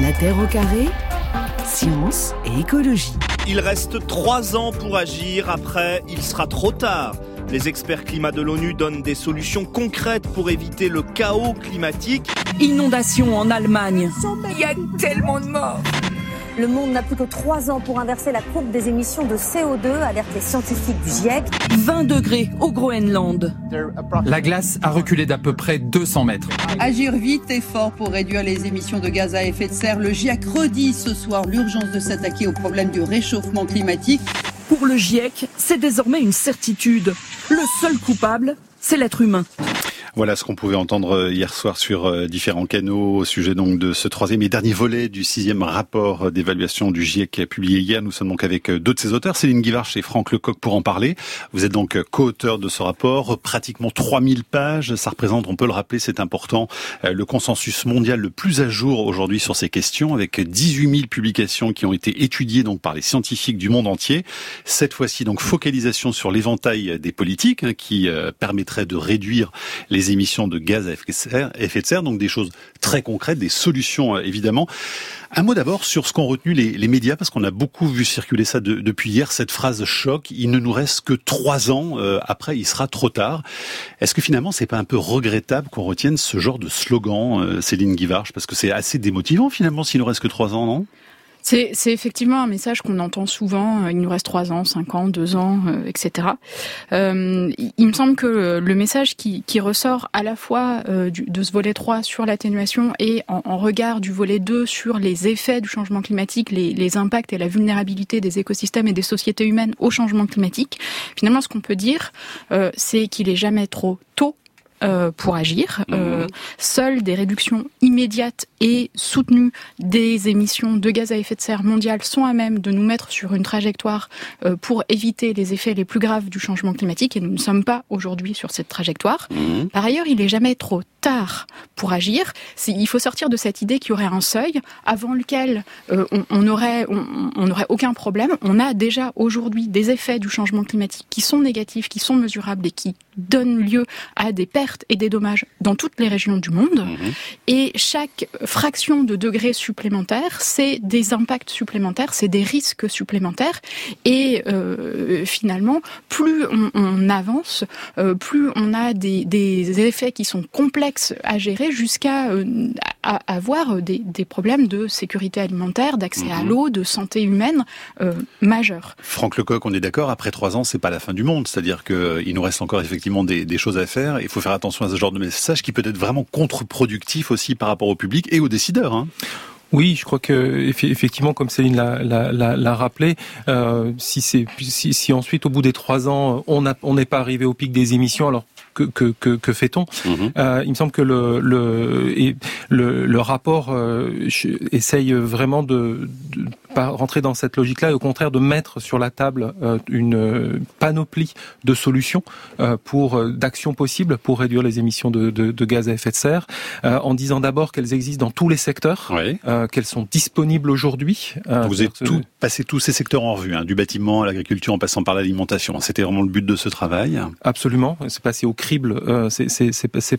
La Terre au carré, science et écologie. Il reste trois ans pour agir, après il sera trop tard. Les experts climat de l'ONU donnent des solutions concrètes pour éviter le chaos climatique. Inondation en Allemagne. Il y a tellement de morts. Le monde n'a plus que trois ans pour inverser la courbe des émissions de CO2, alertent les scientifiques du GIEC. 20 degrés au Groenland. La glace a reculé d'à peu près 200 mètres. Agir vite et fort pour réduire les émissions de gaz à effet de serre. Le GIEC redit ce soir l'urgence de s'attaquer au problème du réchauffement climatique. Pour le GIEC, c'est désormais une certitude. Le seul coupable, c'est l'être humain. Voilà ce qu'on pouvait entendre euh, hier soir sur euh, différents canaux au sujet donc de ce troisième et dernier volet du sixième rapport d'évaluation du GIEC publié hier. Nous sommes donc avec euh, deux de ses auteurs, Céline Guivarch et Franck Lecoq pour en parler. Vous êtes donc co-auteur de ce rapport, pratiquement 3000 pages. Ça représente, on peut le rappeler, c'est important, le consensus mondial le plus à jour aujourd'hui sur ces questions avec 18 000 publications qui ont été étudiées donc par les scientifiques du monde entier. Cette fois-ci donc focalisation sur l'éventail des politiques hein, qui permettrait de réduire les les émissions de gaz à effet de serre, donc des choses très concrètes, des solutions euh, évidemment. Un mot d'abord sur ce qu'ont retenu les, médias, parce qu'on a beaucoup vu circuler ça depuis hier, cette phrase choc, il ne nous reste que trois ans, euh, après il sera trop tard. Est-ce que finalement c'est pas un peu regrettable qu'on retienne ce genre de slogan, euh, Céline Guivarch, parce que c'est assez démotivant finalement s'il ne reste que trois ans, non? C'est, effectivement un message qu'on entend souvent. Euh, il nous reste trois ans, cinq ans, deux ans, euh, etc. Euh, il me semble que le message qui, ressort à la fois de ce volet 3 sur l'atténuation et en, regard du volet 2 sur les effets du changement climatique, les, les, impacts et la vulnérabilité des écosystèmes et des sociétés humaines au changement climatique, finalement ce qu'on peut dire, c'est qu'il est jamais trop tôt euh, pour agir. Euh, mhm. seules des réductions immédiates et soutenues des émissions de gaz à effet de serre mondiales sont à même de nous mettre sur une trajectoire euh, pour éviter les effets les plus graves du changement climatique et nous ne sommes pas aujourd'hui sur cette trajectoire. Mhm. Par ailleurs, il est jamais trop tard pour agir. Il faut sortir de cette idée qu'il y aurait un seuil avant lequel on, on, aurait on, on aurait aucun problème. On a déjà aujourd'hui des effets du changement climatique qui sont négatifs, qui sont mesurables et qui donnent lieu à des pertes et des dommages dans toutes les régions du monde. Mhm. Et chaque fraction de degré supplémentaire, c'est des impacts supplémentaires, c'est des risques supplémentaires. Et euh, finalement, plus on, on avance, euh, plus on a des, des effets qui sont complexes à gérer jusqu'à euh, avoir des, problèmes de sécurité alimentaire, d'accès à mhm. l'eau, de santé humaine majeurs. Franck Lecoq, on est d'accord, après trois ans, c'est pas la fin du monde. C'est-à-dire qu'il nous reste encore effectivement des, choses à faire. Il faut faire attention à ce genre de message qui peut être vraiment contre-productif aussi par rapport au public et aux décideurs. Hein. Oui, je crois que effectivement, comme Céline l'a rappelé, euh, si c'est si, si, ensuite au bout des trois ans on n'est on pas arrivé au pic des émissions, alors que, que, que, que fait-on? Mhm. euh, Il me semble que le, le, le, le rapport euh, essaye vraiment de, de pas rentrer dans cette logique-là et au contraire de mettre sur la table euh, une panoplie de solutions euh, pour euh, d'actions possibles pour réduire les émissions de, de, de, gaz à effet de serre, en disant d'abord qu'elles existent dans tous les secteurs, qu'elles sont disponibles aujourd'hui. Vous avez tout, passé tous ces secteurs en revue, hein, du bâtiment à l'agriculture en passant par l'alimentation. C'était vraiment le but de ce travail. Absolument, c'est passé au crible, c'est passé,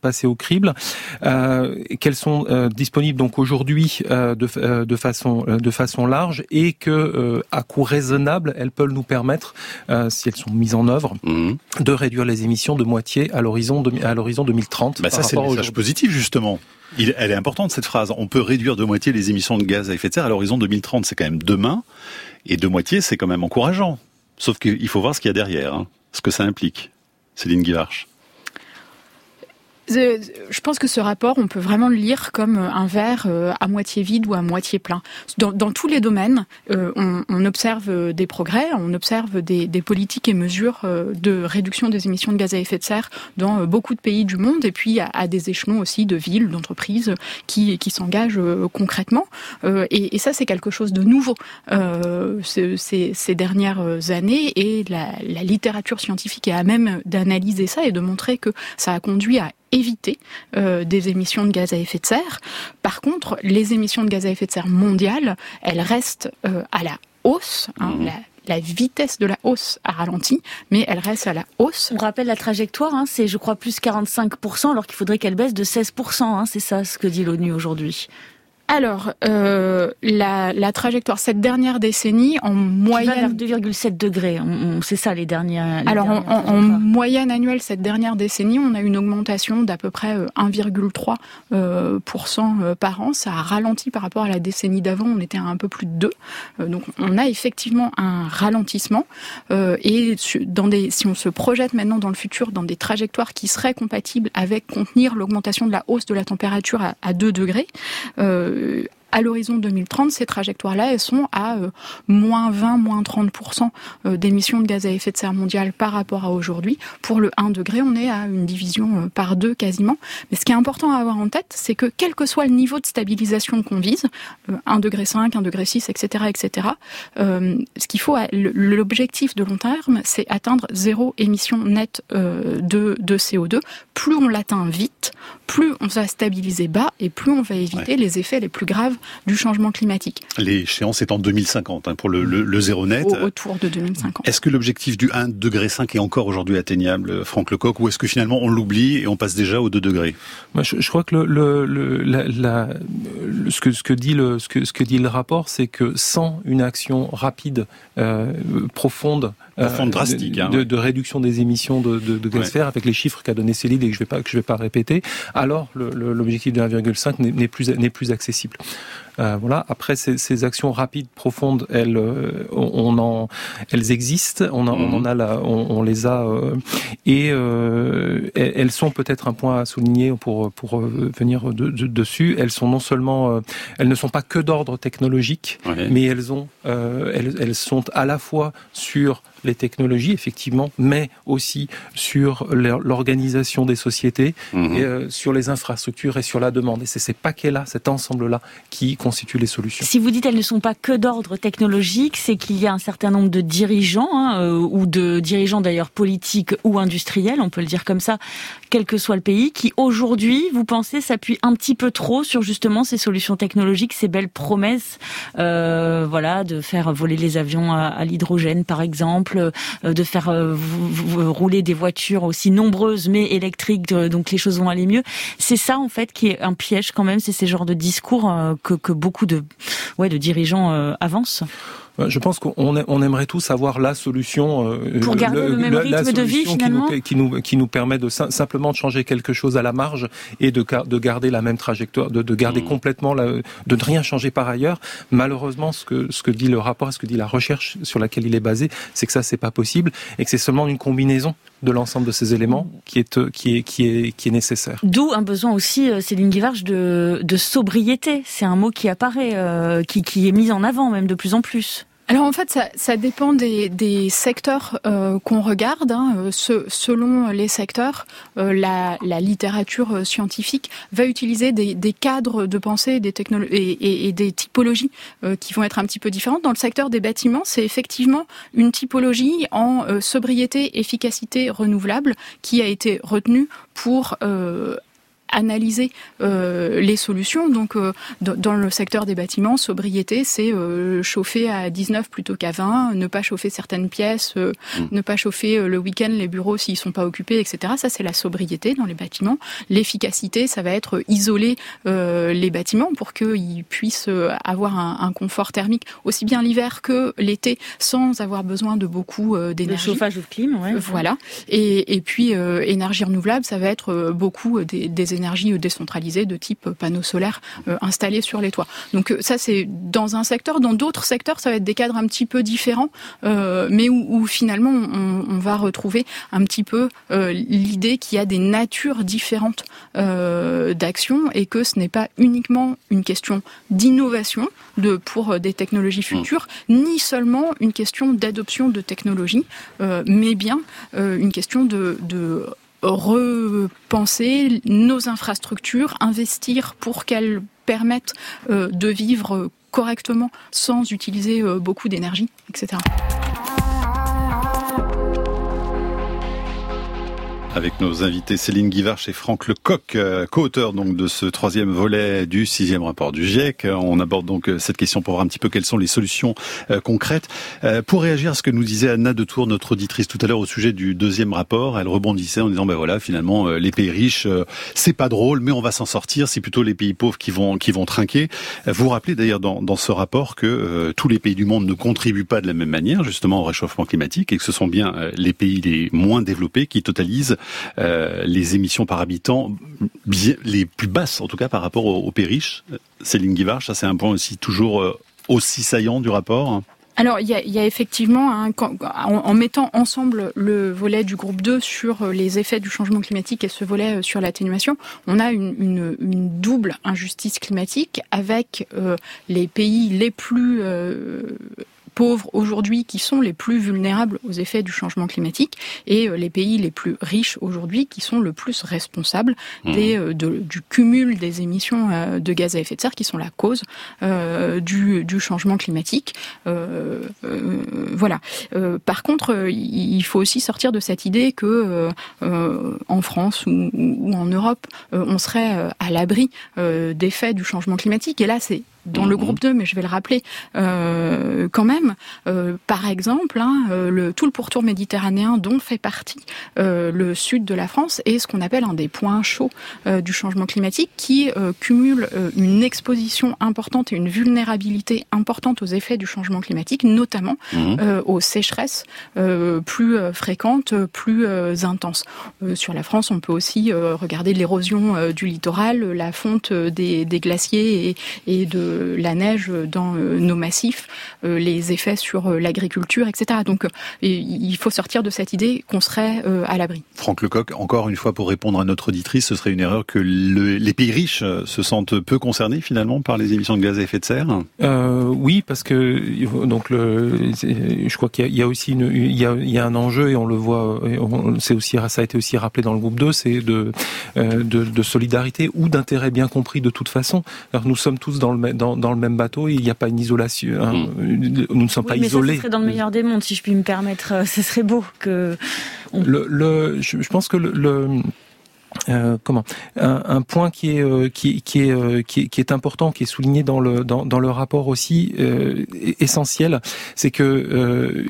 passé au crible. qu'elles sont disponibles donc aujourd'hui de, de façon de de façon large et que euh, à coût raisonnable, elles peuvent nous permettre, euh, si elles sont mises en œuvre, mhm. de réduire les émissions de moitié à l'horizon à l'horizon 2030. Bah ça c'est le message positif justement. Il, elle est importante cette phrase. On peut réduire de moitié les émissions de gaz à effet de serre à l'horizon 2030. C'est quand même demain. Et de moitié, c'est quand même encourageant. Sauf qu'il faut voir ce qu'il y a derrière, hein, ce que ça implique. Céline Guivarch. Je pense que ce rapport, on peut vraiment le lire comme euh, un verre euh, à moitié vide ou à moitié plein. Dans, tous les domaines, euh, on, observe des progrès, on observe des, politiques et mesures de réduction des émissions de gaz à effet de serre dans beaucoup de pays du monde, et puis à, des échelons aussi de villes, d'entreprises qui, s'engagent concrètement. Et, ça, c'est quelque chose de nouveau ces, ces, dernières années, et la, la littérature scientifique est à même d'analyser ça et de montrer que ça a conduit à éviter euh, des émissions de gaz à effet de serre. Par contre, les émissions de gaz à effet de serre mondiales, elles restent euh, à la hausse. Hein, mmh. la, vitesse de la hausse a ralenti, mais elle reste à la hausse. On rappelle la trajectoire, hein, c'est je crois plus 45%, alors qu'il faudrait qu'elle baisse de 16%. Hein, c'est ça ce que dit l'ONU aujourd'hui. Alors, euh, la, la, trajectoire cette dernière décennie, en moyenne... 2,7 degrés, c'est ça les dernières... alors, en, moyenne annuelle, cette dernière décennie, on a une augmentation d'à peu près 1,3% euh, euh, par an. Ça a ralenti par rapport à la décennie d'avant, on était à un peu plus de 2. donc, on a effectivement un ralentissement. et dans des, si on se projette maintenant dans le futur dans des trajectoires qui seraient compatibles avec contenir l'augmentation de la hausse de la température à, à 2 degrés, euh, à l'horizon 2030, ces trajectoires-là, elles sont à euh, moins 20, moins 30% euh, d'émissions de gaz à effet de serre mondial par rapport à aujourd'hui. Pour le 1 degré, on est à une division euh, par deux quasiment. Mais ce qui est important à avoir en tête, c'est que quel que soit le niveau de stabilisation qu'on vise, 1 degré 5, 1 degré 6, etc., etc., ce qu'il faut, l'objectif de long terme, c'est atteindre zéro émission nette de, de CO2. Plus on l'atteint vite, plus on va stabiliser bas et plus on va éviter les effets les plus graves du changement climatique. L'échéance est en 2050 hein, pour le, le, zéro net. autour de 2050. Est-ce que l'objectif du 1 degré 5 est encore aujourd'hui atteignable, Franck Lecoq, ou est-ce que finalement on l'oublie et on passe déjà au 2 degrés? Moi, je, crois que le, la, ce, que, ce, que dit le, ce, que, ce que dit le rapport, c'est que sans une action rapide, euh, profonde, euh, drastique, hein, de, réduction des émissions de, de, gaz à avec les chiffres qu'a donné Céline et que je vais pas que je vais pas répéter, alors l'objectif de 1,5 n'est plus n'est plus accessible. Euh, voilà. Après, ces, ces, actions rapides, profondes, elles, euh, on, en, elles existent. On, en, on en a là, on, on les a, euh, et euh, elles sont peut-être un point à souligner pour pour venir de, de, dessus. Elles sont non seulement, elles ne sont pas que d'ordre technologique, mais elles ont, elles, elles sont à la fois sur les technologies, effectivement, mais aussi sur l'organisation des sociétés, mhm. et, euh, sur les infrastructures et sur la demande. Et c'est ces paquets-là, cet ensemble-là, qui constituent les solutions. Si vous dites qu'elles ne sont pas que d'ordre technologique, c'est qu'il y a un certain nombre de dirigeants, hein, euh, ou de dirigeants d'ailleurs politiques ou industriels, on peut le dire comme ça, quel que soit le pays, qui aujourd'hui, vous pensez, s'appuient un petit peu trop sur justement ces solutions technologiques, ces belles promesses, euh, voilà, de faire voler les avions à l'hydrogène, par exemple, euh, de faire euh, rouler des voitures aussi nombreuses mais électriques, donc les choses vont aller mieux. C'est ça en fait qui est un piège quand même, c'est ces genres de discours euh, que, que beaucoup de, ouais, de dirigeants avancent. Je pense qu'on on aimerait tous avoir la solution euh, pour garder le, même rythme de vie finalement, qui nous, qui nous, qui nous permet de simplement de changer quelque chose à la marge et de, de garder la même trajectoire, de, de garder mmh. complètement la, de ne rien changer par ailleurs. Malheureusement, ce que ce que dit le rapport, ce que dit la recherche sur laquelle il est basé, c'est que ça c'est pas possible et que c'est seulement une combinaison de l'ensemble de ces éléments qui est qui est qui est qui est nécessaire. D'où un besoin aussi, euh, Céline Guivarch, de, de sobriété. C'est un mot qui apparaît, euh, qui, qui est mis en avant même de plus en plus. Alors en fait, ça, ça dépend des, des secteurs euh, qu'on regarde. Hein. Euh, ce, selon les secteurs, euh, la, la, littérature scientifique va utiliser des, des cadres de pensée des technologies et, et, des typologies qui vont être un petit peu différentes. Dans le secteur des bâtiments, c'est effectivement une typologie en sobriété, efficacité renouvelable qui a été retenue pour analyser euh, les solutions. Donc, euh, dans le secteur des bâtiments, sobriété, c'est euh, chauffer à 19 plutôt qu'à 20, ne pas chauffer certaines pièces, euh, mm. ne pas chauffer le week-end les bureaux s'ils sont pas occupés, etc. Ça, c'est la sobriété dans les bâtiments. L'efficacité, ça va être isoler les bâtiments pour qu'ils puissent avoir un, un, confort thermique aussi bien l'hiver que l'été, sans avoir besoin de beaucoup d'énergie. Le chauffage ou clim, ouais. Voilà. Et, et puis, énergie renouvelable, ça va être beaucoup des, des énergie décentralisée de type panneaux solaires euh, installés sur les toits. Donc euh, ça c'est dans un secteur, dans d'autres secteurs ça va être des cadres un petit peu différents, euh, mais où, finalement on, va retrouver un petit peu l'idée qu'il y a des natures différentes d'action et que ce n'est pas uniquement une question d'innovation de pour des technologies mmh. futures, ni seulement une question d'adoption de technologies, mais bien une question de, de repenser nos infrastructures, investir pour qu'elles permettent euh, de vivre correctement sans utiliser euh, beaucoup d'énergie, etc. avec nos invités Céline Guivarch et Franck Lecoq, euh, co-auteur donc de ce troisième volet du sixième rapport du GIEC. On aborde donc euh, cette question pour voir un petit peu quelles sont les solutions euh, concrètes. pour réagir à ce que nous disait Anna de Tour, notre auditrice tout à l'heure au sujet du deuxième rapport, elle rebondissait en disant ben voilà finalement les pays riches c'est pas drôle mais on va s'en sortir. C'est plutôt les pays pauvres qui vont qui vont trinquer. Vous rappelez d'ailleurs dans, dans ce rapport que tous les pays du monde ne contribuent pas de la même manière justement au réchauffement climatique et que ce sont bien les pays les moins développés qui totalisent euh, les émissions par habitant les plus basses, en tout cas par rapport aux, aux pays riches. Céline Guivard, ça c'est un point aussi toujours euh, aussi saillant du rapport. Alors, il y a, effectivement, en, mettant ensemble le volet du groupe 2 sur euh, les effets du changement climatique et ce volet sur l'atténuation, on a une, double injustice climatique avec les pays les plus pauvres aujourd'hui qui sont les plus vulnérables aux effets du changement climatique et euh, les pays les plus riches aujourd'hui qui sont le plus responsables mmh. des, euh, du cumul des émissions euh, de gaz à effet de serre qui sont la cause du, du, changement climatique. voilà. par contre, il faut aussi sortir de cette idée que en France ou, ou en Europe, on serait à l'abri d'effets du changement climatique. Et là, c'est dans le mhm. groupe 2, mais je vais le rappeler euh, quand même. Euh, par exemple, hein, euh, le, tout le pourtour méditerranéen dont fait partie le sud de la France est ce qu'on appelle un des points chauds du changement climatique qui cumule une exposition importante et une vulnérabilité importante aux effets du changement climatique, notamment mhm. aux sécheresses plus fréquentes, plus intenses. sur la France, on peut aussi regarder l'érosion du littoral, la fonte des, des glaciers et, et de la neige dans euh, nos massifs, euh, les effets sur euh, l'agriculture, etc. Donc il faut sortir de cette idée qu'on serait à l'abri. Franck Lecoq, encore une fois pour répondre à notre auditrice, ce serait une erreur que les pays riches se sentent peu concernés finalement par les émissions de gaz à effet de serre? Oui, parce que donc le, je crois qu'il y, a aussi une, il y a, un enjeu et on le voit, c'est aussi ça a été aussi rappelé dans le groupe 2, c'est de, de, solidarité ou d'intérêt bien compris de toute façon. Alors nous sommes tous dans le dans, dans le même bateau, il n'y a pas une isolation. Hein. Mm. Nous ne sommes pas isolés. Ça, serait dans le meilleur des mondes, si je puis me permettre. Euh, ce serait beau que. Le, le, je, pense que le, euh, comment un, un, point qui est euh, qui, qui est euh, qui, qui, est important qui est souligné dans le dans, dans le rapport aussi euh, essentiel c'est que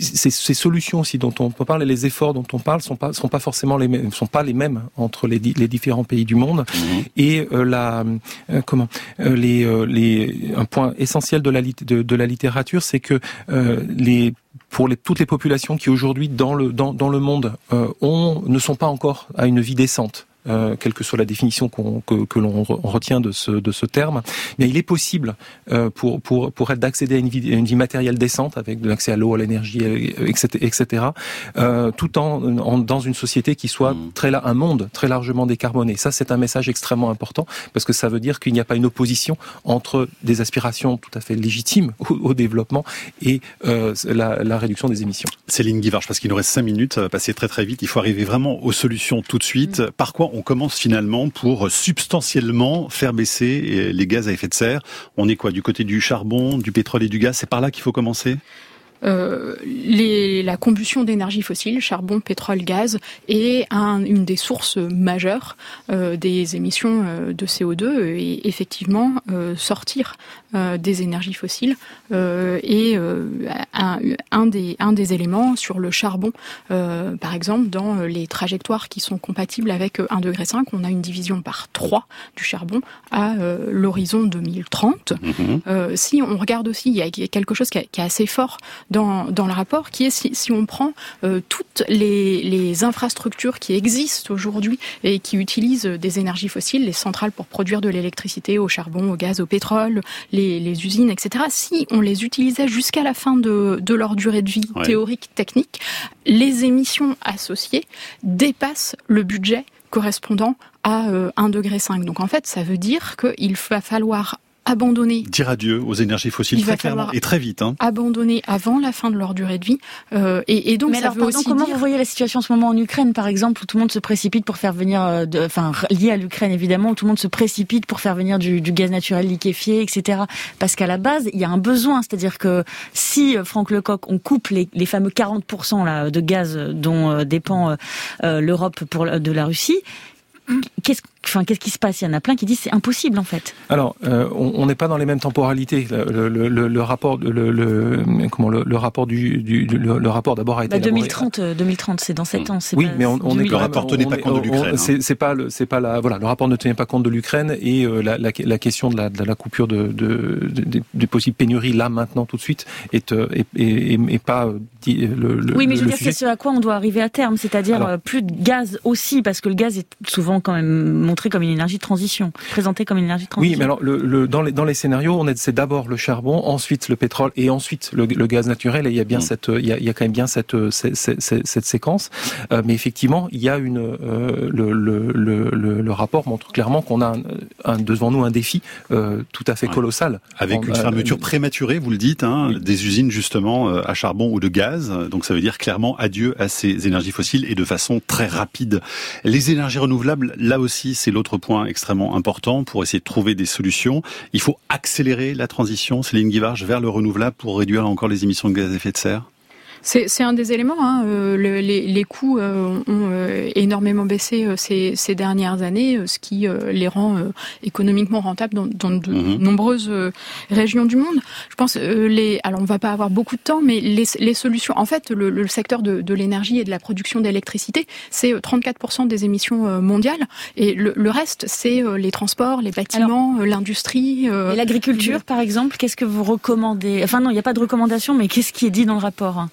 ces, ces, solutions aussi dont on peut parler, les efforts dont on parle sont pas sont pas forcément les mêmes, sont pas les mêmes entre les, les différents pays du monde. Mhm. Et euh, la euh, comment euh, les, les un point essentiel de la de, de la littérature, c'est que les pour les, toutes les populations qui aujourd'hui dans le dans, dans le monde ont ne sont pas encore à une vie décente euh, quelle que soit la définition que, que l'on retient de ce, de ce terme, mais il est possible euh, pour, pour, pour être d'accéder à une vie, une vie matérielle décente avec de l'accès à l'eau, à l'énergie, etc., etc. Euh, tout en, en, dans une société qui soit mmh. très un monde très largement décarboné. Ça, c'est un message extrêmement important parce que ça veut dire qu'il n'y a pas une opposition entre des aspirations tout à fait légitimes au, développement et euh, la, la, réduction des émissions. Céline Guivarch, parce qu'il nous reste cinq minutes, ça va passer très très vite. Il faut arriver vraiment aux solutions tout de suite. Mmh. Par quoi on commence finalement pour substantiellement faire baisser euh, les gaz à effet de serre. On est quoi du côté du charbon, du pétrole et du gaz? C'est par là qu'il faut commencer? Euh, la combustion d'énergie fossile, charbon, pétrole, gaz, est un, une des sources majeures euh, des émissions de CO2 et effectivement sortir des énergies fossiles est un, un, des, un des éléments sur le charbon. par exemple, dans les trajectoires qui sont compatibles avec 1,5 degré, on a une division par 3 du charbon à l'horizon 2030. Mmh. si on regarde aussi, il y a quelque chose qui, est assez fort dans, dans le rapport, qui est si, si on prend euh, toutes les, les, infrastructures qui existent aujourd'hui et qui utilisent des énergies fossiles, les centrales pour produire de l'électricité au charbon, au gaz, au pétrole, les, les usines, etc., si on les utilisait jusqu'à la fin de, de leur durée de vie théorique, technique, les émissions associées dépassent le budget correspondant à euh, 1,5 degré. Donc en fait, ça veut dire qu'il va falloir abandonner. Dire adieu aux énergies fossiles très clairement et très vite. Hein. Abandonner avant la fin de leur durée de vie. Euh, et, et, donc, Mais ça alors, veut pardon, aussi comment dire... vous voyez la situation en ce moment en Ukraine, par exemple, où tout le monde se précipite pour faire venir, euh, de, enfin, lié à l'Ukraine évidemment, où tout le monde se précipite pour faire venir du, du gaz naturel liquéfié, etc. Parce qu'à la base, il y a un besoin, c'est-à-dire que si euh, Franck Lecoq, on coupe les, les fameux 40% là de gaz dont euh, dépend euh, l'Europe pour de la Russie, qu'est-ce Enfin, qu'est-ce qui se passe? Il y en a plein qui disent c'est impossible en fait. Alors, euh, on n'est pas dans les mêmes temporalités. Le, le, le, le rapport, le, comment le, rapport du, du le, rapport d'abord a été bah, 2030, 2030, c'est dans 7 ans. Oui, pas, mais on, on est le rapport ne tenait pas compte de l'Ukraine. Hein. C'est pas c'est pas la voilà, le rapport ne tenait pas compte de l'Ukraine et euh, la, la, la, question de la, de la coupure de, de, de, des possibles pénuries là maintenant tout de suite est pas dit, le, Oui, mais je veux dire c'est ce à quoi on doit arriver à terme, c'est-à-dire euh, plus de gaz aussi parce que le gaz est souvent quand même montré comme une énergie de transition, présentée comme une énergie de transition. Oui, mais alors le, le, dans, les, dans les scénarios, on c'est d'abord le charbon, ensuite le pétrole et ensuite le, le gaz naturel. Et il y a bien mmh. cette, il y a, il y a quand même bien cette cette, cette, cette séquence. Euh, mais effectivement, il y a une euh, le, le, le, le, rapport montre clairement qu'on a un, un, devant nous un défi euh, tout à fait ouais. colossal. Avec en, une fermeture euh, prématurée, vous le dites, hein, oui. des usines justement euh, à charbon ou de gaz. Donc ça veut dire clairement adieu à ces énergies fossiles et de façon très rapide. Les énergies renouvelables, là aussi, c'est l'autre point extrêmement important pour essayer de trouver des solutions. Il faut accélérer la transition, Céline Guivarch, vers le renouvelable pour réduire encore les émissions de gaz à effet de serre c'est un des éléments. Hein. Euh, le, les, les, coûts euh, ont euh, énormément baissé euh, ces, ces, dernières années, euh, ce qui euh, les rend économiquement rentables dans, dans de Mhm. mmh. nombreuses régions du monde. Je pense les. Alors on va pas avoir beaucoup de temps, mais les, les solutions. En fait, le, le secteur de, de l'énergie et de la production d'électricité, c'est 34% des émissions mondiales, et le, le reste, c'est les transports, les bâtiments, l'industrie. et l'agriculture, par exemple, qu'est-ce que vous recommandez? Enfin non, il n'y a pas de recommandation, mais qu'est-ce qui est dit dans le rapport? hein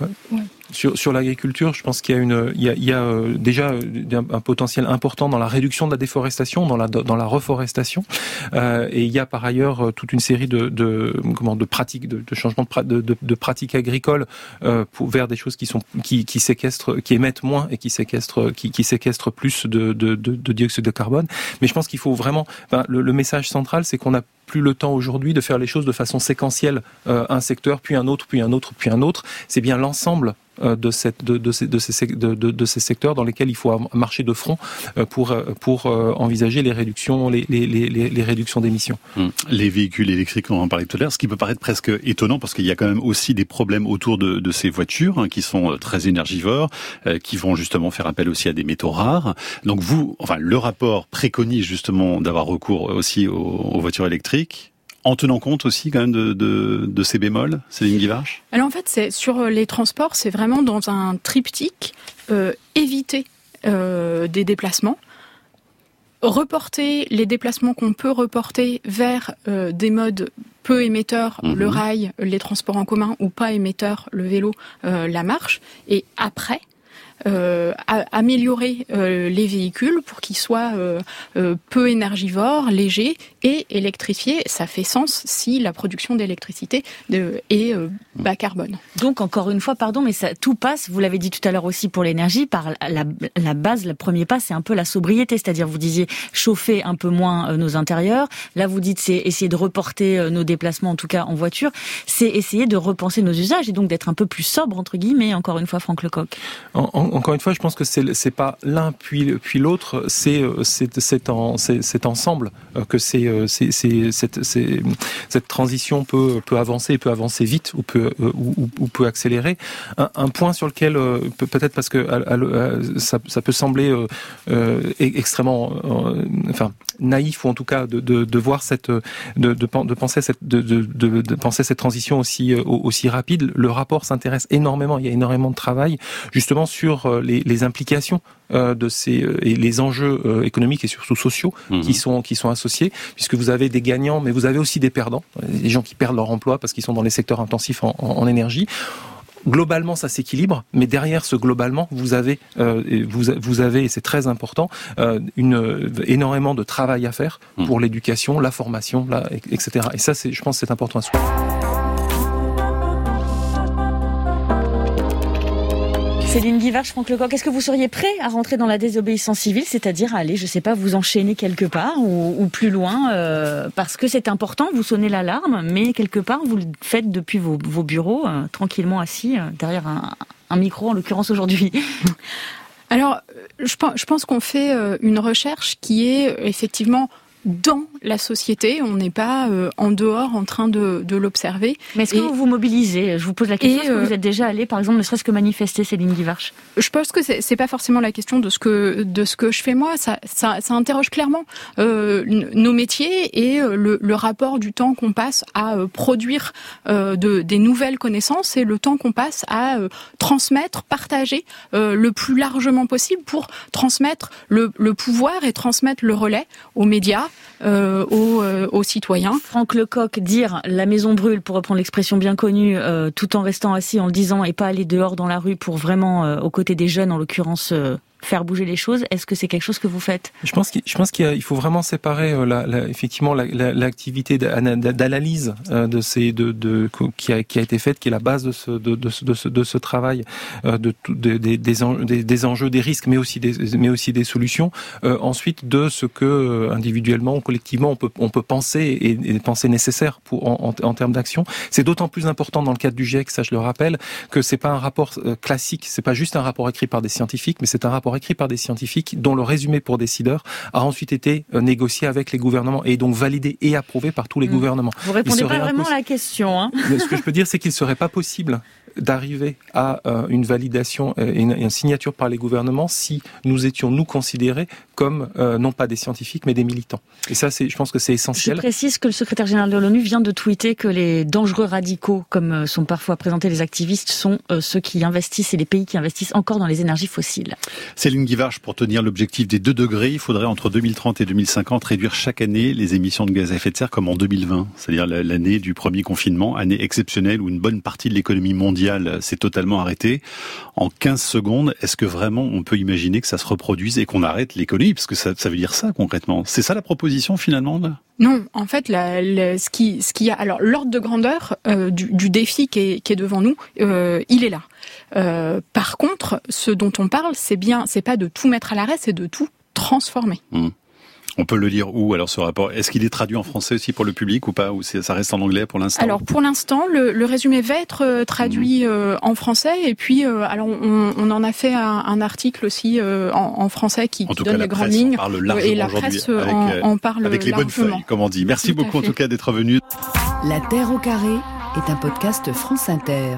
Ouais. Ouais. Sur, sur l'agriculture, je pense qu'il y a une, il y a, il y a euh, déjà un, un, potentiel important dans la réduction de la déforestation, dans la dans la reforestation, euh, et il y a par ailleurs toute une série de, de comment de pratiques, de, de changements de, de, de, pratiques agricoles euh, pour, vers des choses qui sont qui, qui séquestrent, qui émettent moins et qui séquestrent, qui, qui séquestrent plus de, de, de, de dioxyde de carbone. Mais je pense qu'il faut vraiment, enfin, le, le message central, c'est qu'on a plus le temps aujourd'hui de faire les choses de façon séquentielle, euh, un secteur, puis un autre, puis un autre, puis un autre. C'est bien l'ensemble de, ces, secteurs dans lesquels il faut marcher de front pour, pour envisager les réductions, les, réductions d'émissions. Hum. Les véhicules électriques, on en parlait tout à l'heure, ce qui peut paraître presque étonnant parce qu'il y a quand même aussi des problèmes autour de, ces voitures hein, qui sont très énergivores, euh, qui vont justement faire appel aussi à des métaux rares. Donc vous, enfin le rapport préconise justement d'avoir recours aussi aux voitures électriques en tenant compte aussi quand même de, de, de ces bémols, Céline Guivarch? Alors en fait, c'est sur les transports, c'est vraiment dans un triptyque euh, éviter euh, des déplacements, reporter les déplacements qu'on peut reporter vers euh, des modes peu émetteurs, mmh. le rail, les transports en commun, ou pas émetteurs, le vélo, euh, la marche, et après euh, améliorer euh, les véhicules pour qu'ils soient euh, peu énergivores, légers et électrifiés. Ça fait sens si la production d'électricité est bas carbone. Donc encore une fois, pardon, mais ça, tout passe, vous l'avez dit tout à l'heure aussi pour l'énergie, par la, la, base, le premier pas, c'est un peu la sobriété, c'est-à-dire vous disiez chauffer un peu moins nos intérieurs. Là, vous dites c'est essayer de reporter nos déplacements, en tout cas en voiture. C'est essayer de repenser nos usages et donc d'être un peu plus sobre entre guillemets. Encore une fois, Franck Lecoq. En, en encore une fois, je pense que c'est pas l'un puis l'autre, c'est c'est c'est en ensemble que c'est c'est cette cette transition peut avancer, peut avancer vite ou peut ou, peut accélérer. Un, point sur lequel peut-être parce que ça, peut sembler euh, extrêmement euh, enfin naïf ou en tout cas de, de, de voir cette de, de, penser cette de, penser cette transition aussi aussi rapide. Le rapport s'intéresse énormément. Il y a énormément de travail justement sur les, les implications euh, de ces euh, et les enjeux euh, économiques et surtout sociaux mmh. qui sont qui sont associés puisque vous avez des gagnants mais vous avez aussi des perdants des gens qui perdent leur emploi parce qu'ils sont dans les secteurs intensifs en, en, en énergie globalement ça s'équilibre, mais derrière ce globalement, vous avez, euh, vous, vous avez, et c'est très important, euh, une, euh, énormément de travail à faire pour mmh. l'éducation, la formation, la, etc. Et ça, c'est, je pense, c'est important à souligner. Céline Guivarch, Franck Lecoq, est-ce que vous seriez prêt à rentrer dans la désobéissance civile, c'est-à-dire à aller, je sais pas, vous enchaîner quelque part ou, plus loin, euh, parce que c'est important, vous sonnez l'alarme, mais quelque part vous le faites depuis vos, bureaux, euh, tranquillement assis euh, derrière un, micro, en l'occurrence aujourd'hui. Alors, je pense qu'on fait une recherche qui est effectivement dans la société, on n'est pas euh, en dehors en train de, de l'observer. Mais est-ce que vous vous mobilisez? Je vous pose la question, est-ce que vous euh, êtes déjà allé, par exemple, ne serait-ce que manifester Céline Guivarch? Je pense que c'est, c'est pas forcément la question de ce que, de ce que je fais moi, ça, ça, ça interroge clairement euh, nos métiers et euh, le, le, rapport du temps qu'on passe à produire de, des nouvelles connaissances et le temps qu'on passe à transmettre, partager le plus largement possible pour transmettre le, le pouvoir et transmettre le relais aux médias, euh, aux, euh, aux, citoyens. Franck Lecoq dire la maison brûle, pour reprendre l'expression bien connue, euh, tout en restant assis en le disant et pas aller dehors dans la rue pour vraiment, aux côtés des jeunes en l'occurrence, faire bouger les choses. Est-ce que c'est quelque chose que vous faites? Je pense qu'il, je faut vraiment séparer euh, effectivement l'activité d'analyse euh, de ces de, qui a été faite, qui est la base de ce travail, euh, de, de des, enjeux, des risques, mais aussi des mais aussi des solutions. ensuite, de ce que individuellement, collectivement, on peut on peut penser et, penser nécessaire pour en, en, en termes d'action. C'est d'autant plus important dans le cadre du GIEC, ça je le rappelle, que c'est pas un rapport classique, c'est pas juste un rapport écrit par des scientifiques, mais c'est un rapport écrit par des scientifiques dont le résumé pour décideurs a ensuite été euh, négocié avec les gouvernements et donc validé et approuvé par tous les mmh. gouvernements. Vous répondez pas vraiment à la question. Hein Ce que je peux dire, c'est qu'il ne serait pas possible d'arriver à euh, une validation euh, et une, signature par les gouvernements si nous étions nous considérés comme euh, non pas des scientifiques mais des militants. Et ça, c'est, je pense que c'est essentiel. Je précise que le secrétaire général de l'ONU vient de tweeter que les dangereux radicaux, comme sont parfois présentés les activistes, sont ceux qui investissent et les pays qui investissent encore dans les énergies fossiles. Céline Guivarch, pour tenir l'objectif des 2 degrés, il faudrait entre 2030 et 2050 réduire chaque année les émissions de gaz à effet de serre comme en 2020, c'est-à-dire l'année du premier confinement, année exceptionnelle où une bonne partie de l'économie mondiale s'est totalement arrêté. En 15 secondes, est-ce que vraiment on peut imaginer que ça se reproduise et qu'on arrête l'économie? Parce que ça, veut dire ça concrètement. C'est ça la proposition finalement non, en fait, ce qui, ce qui a, alors l'ordre de grandeur euh, du, défi qui est, devant nous, euh, il est là. Euh, par contre, ce dont on parle, c'est bien, c'est pas de tout mettre à l'arrêt, c'est de tout transformer. Mmh. On peut le lire où alors ce rapport? Est-ce qu'il est traduit en français aussi pour le public ou pas? Ou ça reste en anglais pour l'instant? Alors pour l'instant, le, résumé va être euh, traduit mhm. euh, en français et puis euh, alors on, en a fait un, article aussi en, français qui, donne les grandes lignes et la presse en, parle avec les bonnes feuilles, comme on dit. Merci beaucoup en tout cas d'être venu. La Terre au carré est un podcast France Inter.